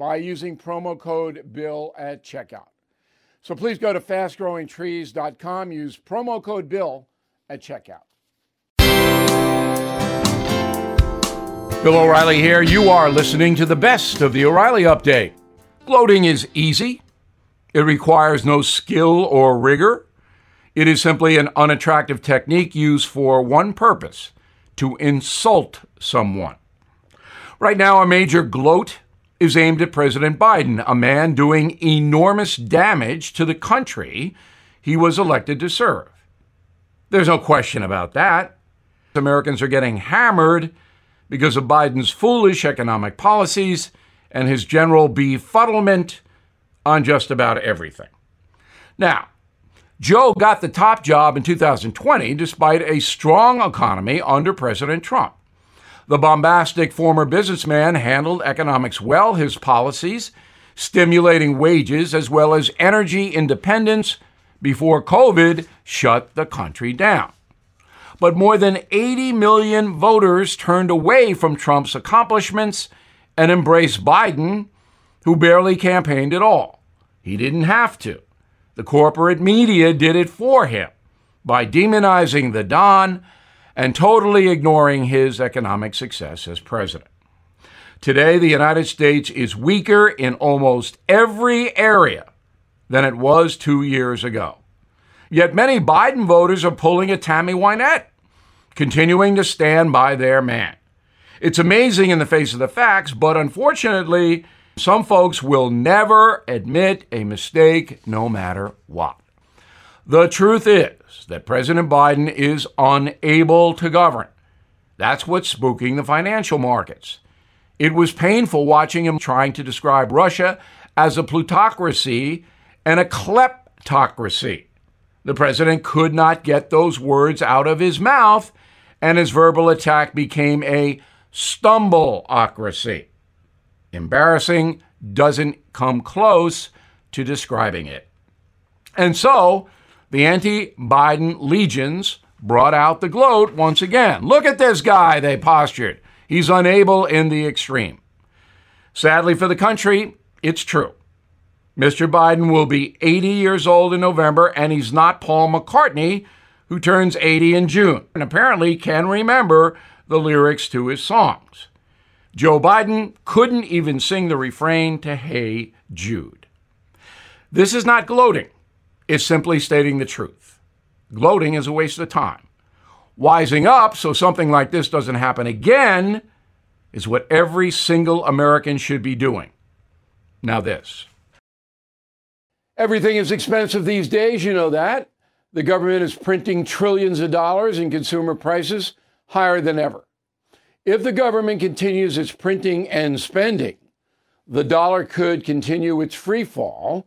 by using promo code BILL at checkout. So please go to fastgrowingtrees.com, use promo code BILL at checkout. Bill O'Reilly here. You are listening to the best of the O'Reilly Update. Gloating is easy, it requires no skill or rigor. It is simply an unattractive technique used for one purpose to insult someone. Right now, a major gloat is aimed at President Biden, a man doing enormous damage to the country he was elected to serve. There's no question about that. Americans are getting hammered because of Biden's foolish economic policies and his general befuddlement on just about everything. Now, Joe got the top job in 2020 despite a strong economy under President Trump. The bombastic former businessman handled economics well, his policies, stimulating wages as well as energy independence before COVID shut the country down. But more than 80 million voters turned away from Trump's accomplishments and embraced Biden, who barely campaigned at all. He didn't have to. The corporate media did it for him by demonizing the Don and totally ignoring his economic success as president. Today, the United States is weaker in almost every area than it was two years ago. Yet many Biden voters are pulling a Tammy Wynette, continuing to stand by their man. It's amazing in the face of the facts, but unfortunately, some folks will never admit a mistake no matter what. The truth is that President Biden is unable to govern. That's what's spooking the financial markets. It was painful watching him trying to describe Russia as a plutocracy and a kleptocracy. The president could not get those words out of his mouth, and his verbal attack became a stumbleocracy. Embarrassing doesn't come close to describing it. And so, the anti Biden legions brought out the gloat once again. Look at this guy, they postured. He's unable in the extreme. Sadly for the country, it's true. Mr. Biden will be 80 years old in November, and he's not Paul McCartney, who turns 80 in June, and apparently can remember the lyrics to his songs. Joe Biden couldn't even sing the refrain to Hey Jude. This is not gloating is simply stating the truth. Gloating is a waste of time. Wising up so something like this doesn't happen again is what every single American should be doing. Now, this. Everything is expensive these days, you know that. The government is printing trillions of dollars and consumer prices higher than ever. If the government continues its printing and spending, the dollar could continue its free fall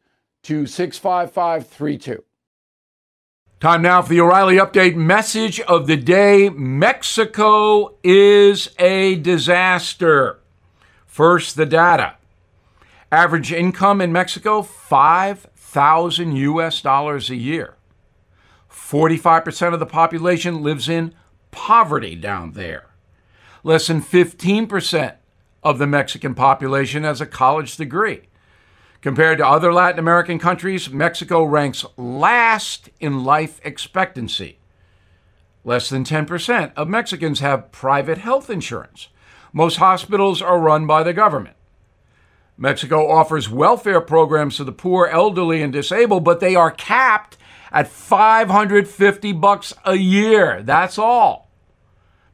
to 65532. Time now for the O'Reilly Update message of the day Mexico is a disaster. First, the data. Average income in Mexico, 5,000 US dollars a year. 45% of the population lives in poverty down there. Less than 15% of the Mexican population has a college degree. Compared to other Latin American countries, Mexico ranks last in life expectancy. Less than 10% of Mexicans have private health insurance. Most hospitals are run by the government. Mexico offers welfare programs to the poor, elderly, and disabled, but they are capped at 550 bucks a year. That's all.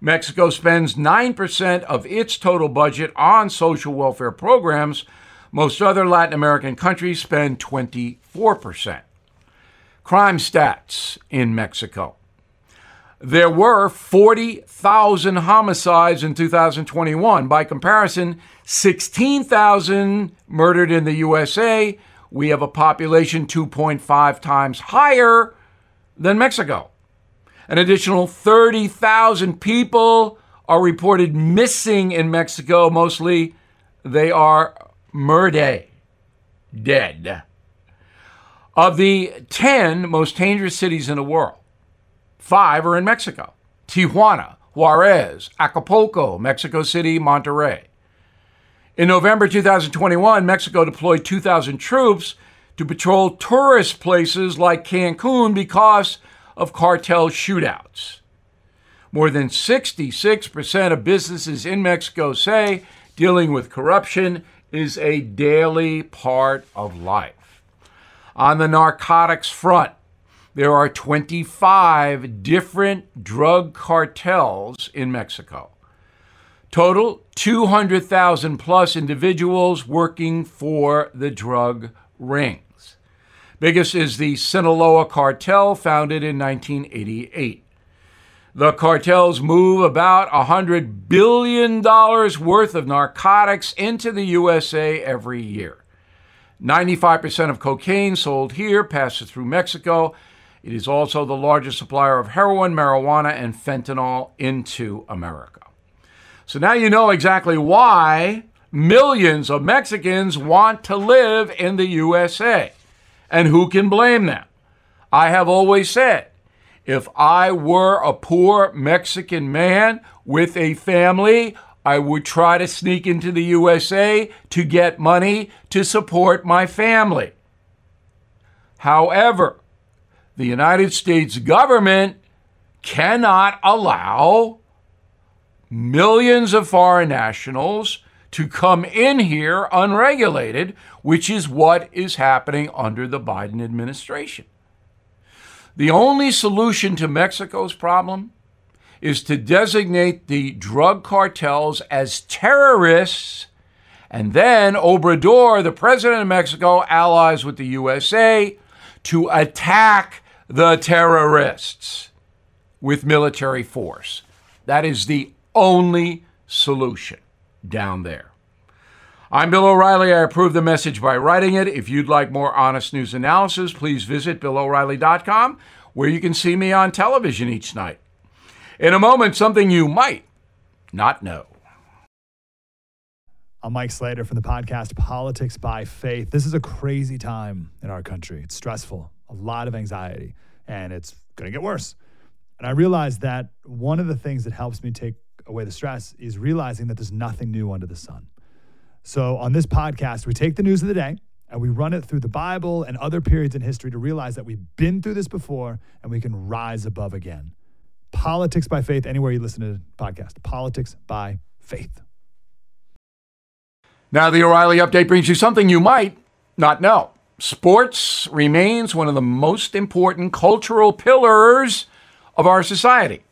Mexico spends 9% of its total budget on social welfare programs, most other Latin American countries spend 24%. Crime stats in Mexico. There were 40,000 homicides in 2021. By comparison, 16,000 murdered in the USA. We have a population 2.5 times higher than Mexico. An additional 30,000 people are reported missing in Mexico. Mostly they are Murday, dead. Of the 10 most dangerous cities in the world, five are in Mexico Tijuana, Juarez, Acapulco, Mexico City, Monterrey. In November 2021, Mexico deployed 2,000 troops to patrol tourist places like Cancun because of cartel shootouts. More than 66% of businesses in Mexico say dealing with corruption is a daily part of life. On the narcotics front, there are 25 different drug cartels in Mexico. Total 200,000 plus individuals working for the drug rings. Biggest is the Sinaloa cartel, founded in 1988. The cartels move about $100 billion worth of narcotics into the USA every year. 95% of cocaine sold here passes through Mexico. It is also the largest supplier of heroin, marijuana, and fentanyl into America. So now you know exactly why millions of Mexicans want to live in the USA. And who can blame them? I have always said if I were a poor Mexican man with a family, I would try to sneak into the USA to get money to support my family. However, the United States government cannot allow millions of foreign nationals to come in here unregulated, which is what is happening under the Biden administration. The only solution to Mexico's problem is to designate the drug cartels as terrorists, and then Obrador, the president of Mexico, allies with the USA to attack the terrorists with military force. That is the only solution down there. I'm Bill O'Reilly. I approve the message by writing it. If you'd like more honest news analysis, please visit BillO'Reilly.com, where you can see me on television each night. In a moment, something you might not know. I'm Mike Slater from the podcast Politics by Faith. This is a crazy time in our country. It's stressful, a lot of anxiety, and it's going to get worse. And I realized that one of the things that helps me take away the stress is realizing that there's nothing new under the sun. So, on this podcast, we take the news of the day and we run it through the Bible and other periods in history to realize that we've been through this before and we can rise above again. Politics by faith, anywhere you listen to the podcast. Politics by faith. Now, the O'Reilly update brings you something you might not know. Sports remains one of the most important cultural pillars of our society.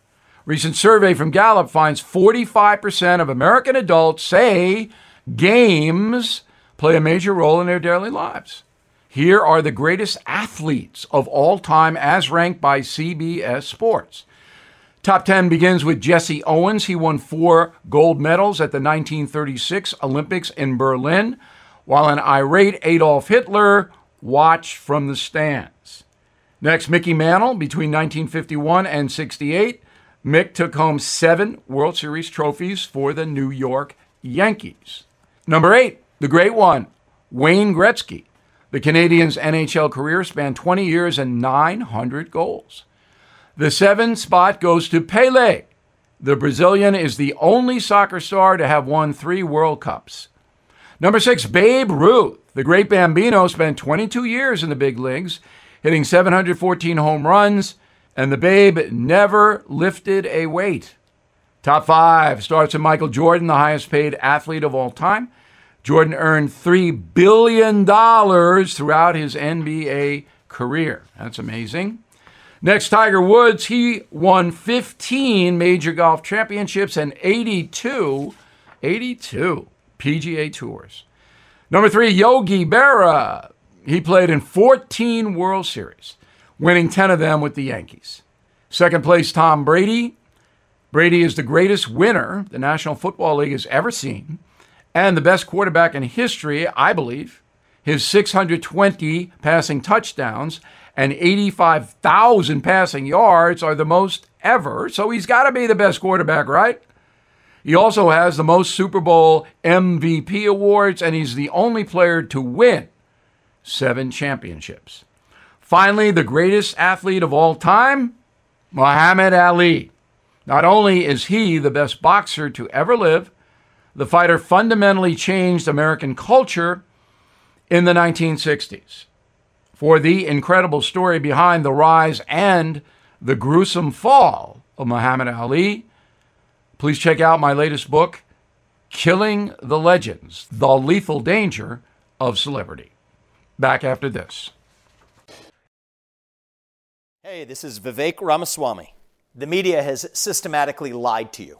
Recent survey from Gallup finds 45% of American adults say games play a major role in their daily lives. Here are the greatest athletes of all time as ranked by CBS Sports. Top 10 begins with Jesse Owens. He won four gold medals at the 1936 Olympics in Berlin, while an irate Adolf Hitler watched from the stands. Next, Mickey Mantle. Between 1951 and 68, Mick took home seven World Series trophies for the New York Yankees. Number eight, the great one, Wayne Gretzky. The Canadian's NHL career spanned 20 years and 900 goals. The seven spot goes to Pele. The Brazilian is the only soccer star to have won three World Cups. Number six, Babe Ruth. The great Bambino spent 22 years in the big leagues, hitting 714 home runs, and the Babe never lifted a weight. Top five starts with Michael Jordan, the highest paid athlete of all time. Jordan earned $3 billion throughout his NBA career. That's amazing. Next, Tiger Woods. He won 15 major golf championships and 82, 82 PGA Tours. Number three, Yogi Berra. He played in 14 World Series, winning 10 of them with the Yankees. Second place, Tom Brady. Brady is the greatest winner the National Football League has ever seen and the best quarterback in history, I believe. His 620 passing touchdowns and 85,000 passing yards are the most ever, so he's got to be the best quarterback, right? He also has the most Super Bowl MVP awards, and he's the only player to win seven championships. Finally, the greatest athlete of all time, Muhammad Ali. Not only is he the best boxer to ever live, the fighter fundamentally changed American culture in the 1960s. For the incredible story behind the rise and the gruesome fall of Muhammad Ali, please check out my latest book, Killing the Legends The Lethal Danger of Celebrity. Back after this. Hey, this is Vivek Ramaswamy. The media has systematically lied to you.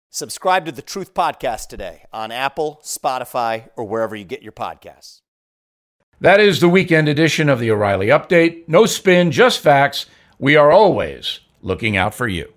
Subscribe to the Truth Podcast today on Apple, Spotify, or wherever you get your podcasts. That is the weekend edition of the O'Reilly Update. No spin, just facts. We are always looking out for you.